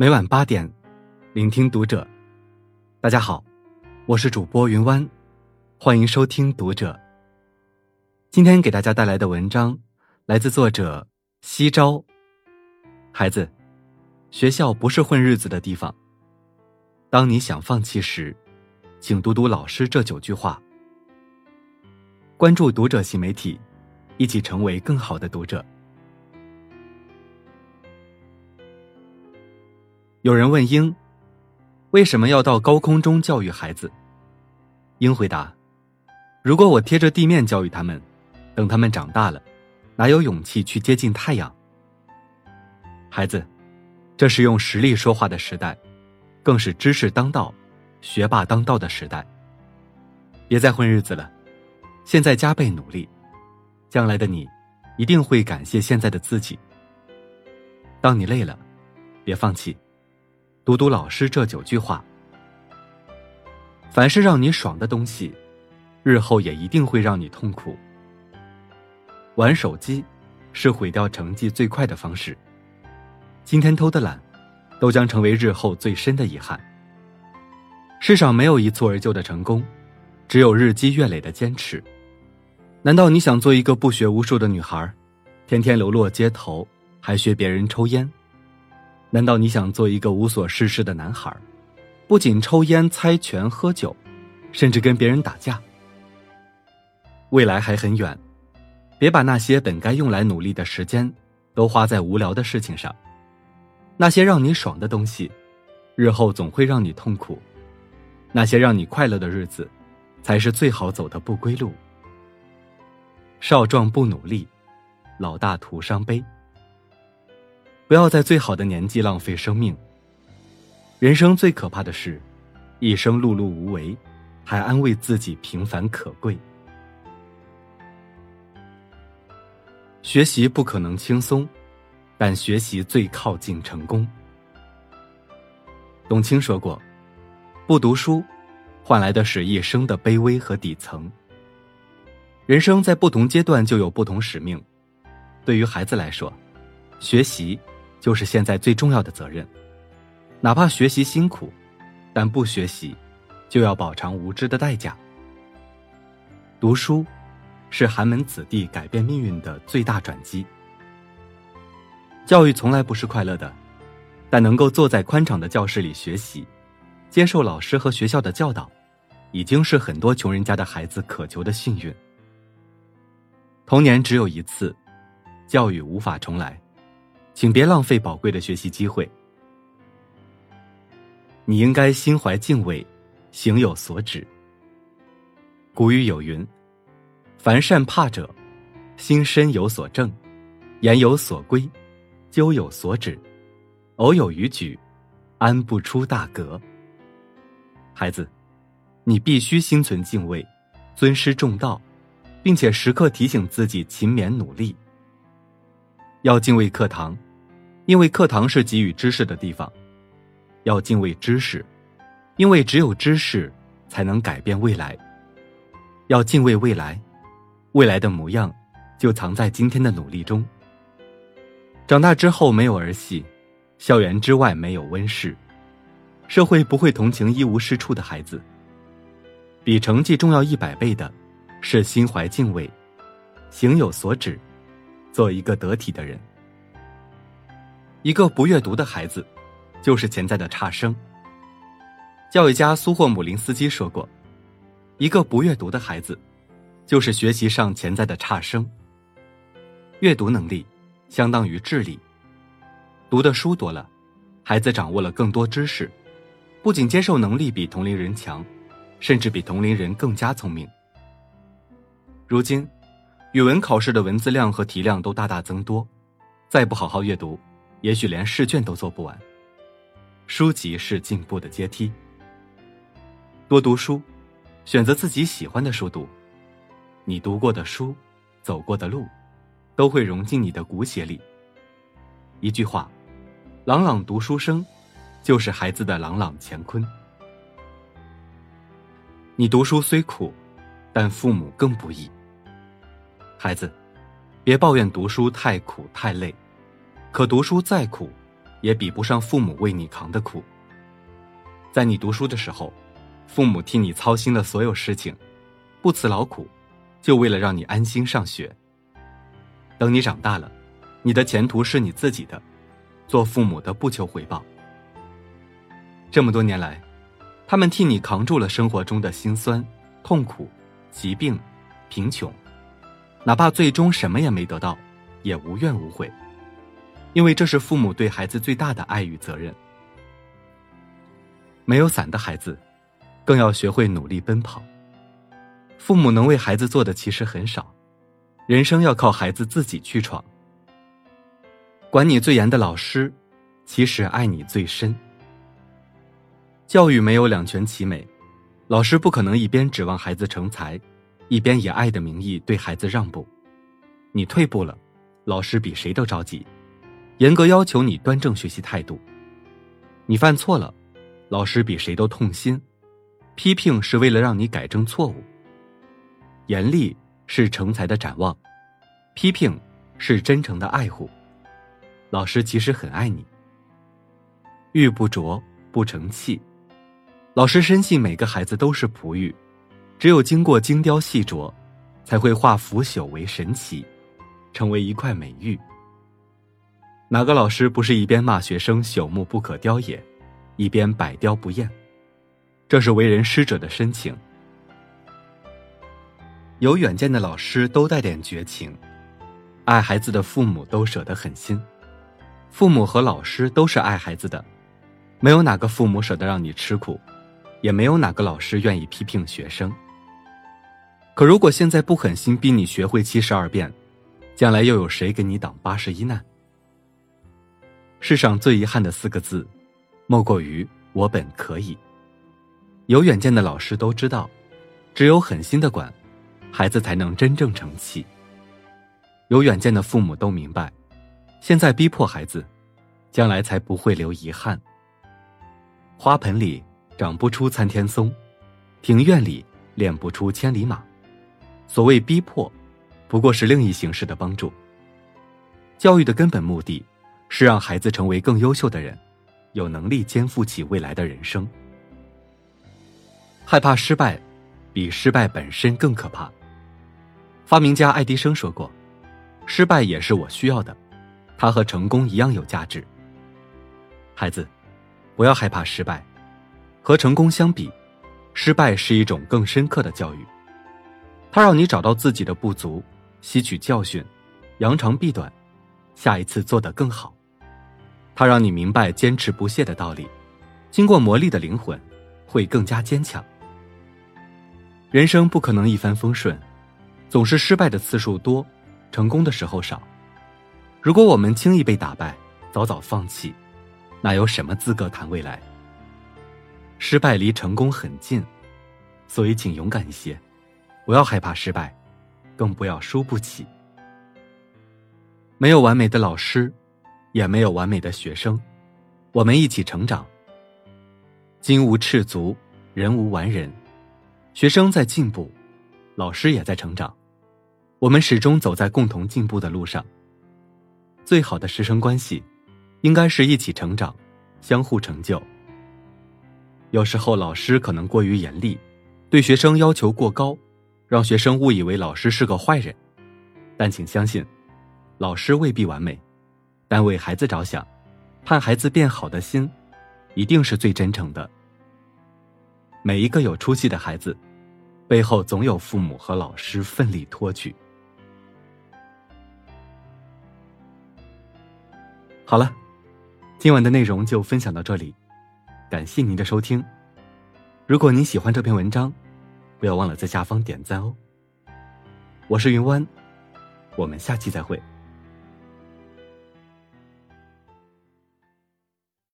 每晚八点，聆听读者。大家好，我是主播云湾，欢迎收听读者。今天给大家带来的文章来自作者西昭。孩子，学校不是混日子的地方。当你想放弃时，请读读老师这九句话。关注读者新媒体，一起成为更好的读者。有人问鹰：“为什么要到高空中教育孩子？”鹰回答：“如果我贴着地面教育他们，等他们长大了，哪有勇气去接近太阳？”孩子，这是用实力说话的时代，更是知识当道、学霸当道的时代。别再混日子了，现在加倍努力，将来的你一定会感谢现在的自己。当你累了，别放弃。读读老师这九句话。凡是让你爽的东西，日后也一定会让你痛苦。玩手机，是毁掉成绩最快的方式。今天偷的懒，都将成为日后最深的遗憾。世上没有一蹴而就的成功，只有日积月累的坚持。难道你想做一个不学无术的女孩，天天流落街头，还学别人抽烟？难道你想做一个无所事事的男孩，不仅抽烟、猜拳、喝酒，甚至跟别人打架？未来还很远，别把那些本该用来努力的时间，都花在无聊的事情上。那些让你爽的东西，日后总会让你痛苦；那些让你快乐的日子，才是最好走的不归路。少壮不努力，老大徒伤悲。不要在最好的年纪浪费生命。人生最可怕的是，一生碌碌无为，还安慰自己平凡可贵。学习不可能轻松，但学习最靠近成功。董卿说过：“不读书，换来的是一生的卑微和底层。”人生在不同阶段就有不同使命。对于孩子来说，学习。就是现在最重要的责任，哪怕学习辛苦，但不学习，就要饱尝无知的代价。读书，是寒门子弟改变命运的最大转机。教育从来不是快乐的，但能够坐在宽敞的教室里学习，接受老师和学校的教导，已经是很多穷人家的孩子渴求的幸运。童年只有一次，教育无法重来。请别浪费宝贵的学习机会。你应该心怀敬畏，行有所止。古语有云：“凡善怕者，心身有所正，言有所归，咎有所止，偶有逾矩，安不出大格。”孩子，你必须心存敬畏，尊师重道，并且时刻提醒自己勤勉努力。要敬畏课堂。因为课堂是给予知识的地方，要敬畏知识，因为只有知识才能改变未来。要敬畏未来，未来的模样就藏在今天的努力中。长大之后没有儿戏，校园之外没有温室，社会不会同情一无是处的孩子。比成绩重要一百倍的，是心怀敬畏，行有所止，做一个得体的人。一个不阅读的孩子，就是潜在的差生。教育家苏霍姆林斯基说过：“一个不阅读的孩子，就是学习上潜在的差生。阅读能力相当于智力，读的书多了，孩子掌握了更多知识，不仅接受能力比同龄人强，甚至比同龄人更加聪明。如今，语文考试的文字量和题量都大大增多，再不好好阅读。”也许连试卷都做不完。书籍是进步的阶梯。多读书，选择自己喜欢的书读。你读过的书，走过的路，都会融进你的骨血里。一句话，朗朗读书声，就是孩子的朗朗乾坤。你读书虽苦，但父母更不易。孩子，别抱怨读书太苦太累。可读书再苦，也比不上父母为你扛的苦。在你读书的时候，父母替你操心的所有事情，不辞劳苦，就为了让你安心上学。等你长大了，你的前途是你自己的，做父母的不求回报。这么多年来，他们替你扛住了生活中的辛酸、痛苦、疾病、贫穷，哪怕最终什么也没得到，也无怨无悔，因为这是父母对孩子最大的爱与责任。没有伞的孩子，更要学会努力奔跑。父母能为孩子做的其实很少，人生要靠孩子自己去闯。管你最严的老师，其实爱你最深。教育没有两全其美，老师不可能一边指望孩子成才，一边以爱的名义对孩子让步。你退步了，老师比谁都着急，严格要求你端正学习态度。你犯错了。老师比谁都痛心，批评是为了让你改正错误。严厉是成才的展望，批评是真诚的爱护。老师其实很爱你。玉不琢不成器，老师深信每个孩子都是璞玉，只有经过精雕细琢，才会化腐朽为神奇，成为一块美玉。哪个老师不是一边骂学生朽木不可雕也？一边百雕不厌，这是为人师者的深情。有远见的老师都带点绝情，爱孩子的父母都舍得狠心，父母和老师都是爱孩子的，没有哪个父母舍得让你吃苦，也没有哪个老师愿意批评学生。可如果现在不狠心逼你学会七十二变，将来又有谁给你挡八十一难？世上最遗憾的四个字。莫过于我本可以。有远见的老师都知道，只有狠心的管，孩子才能真正成器。有远见的父母都明白，现在逼迫孩子，将来才不会留遗憾。花盆里长不出参天松，庭院里练不出千里马。所谓逼迫，不过是另一形式的帮助。教育的根本目的，是让孩子成为更优秀的人。有能力肩负起未来的人生。害怕失败，比失败本身更可怕。发明家爱迪生说过：“失败也是我需要的，它和成功一样有价值。”孩子，不要害怕失败，和成功相比，失败是一种更深刻的教育。它让你找到自己的不足，吸取教训，扬长避短，下一次做得更好。它让你明白坚持不懈的道理，经过磨砺的灵魂会更加坚强。人生不可能一帆风顺，总是失败的次数多，成功的时候少。如果我们轻易被打败，早早放弃，哪有什么资格谈未来？失败离成功很近，所以请勇敢一些，不要害怕失败，更不要输不起。没有完美的老师。也没有完美的学生，我们一起成长。金无赤足，人无完人。学生在进步，老师也在成长，我们始终走在共同进步的路上。最好的师生关系，应该是一起成长，相互成就。有时候老师可能过于严厉，对学生要求过高，让学生误以为老师是个坏人。但请相信，老师未必完美。但为孩子着想，盼孩子变好的心，一定是最真诚的。每一个有出息的孩子，背后总有父母和老师奋力托举。好了，今晚的内容就分享到这里，感谢您的收听。如果您喜欢这篇文章，不要忘了在下方点赞哦。我是云湾，我们下期再会。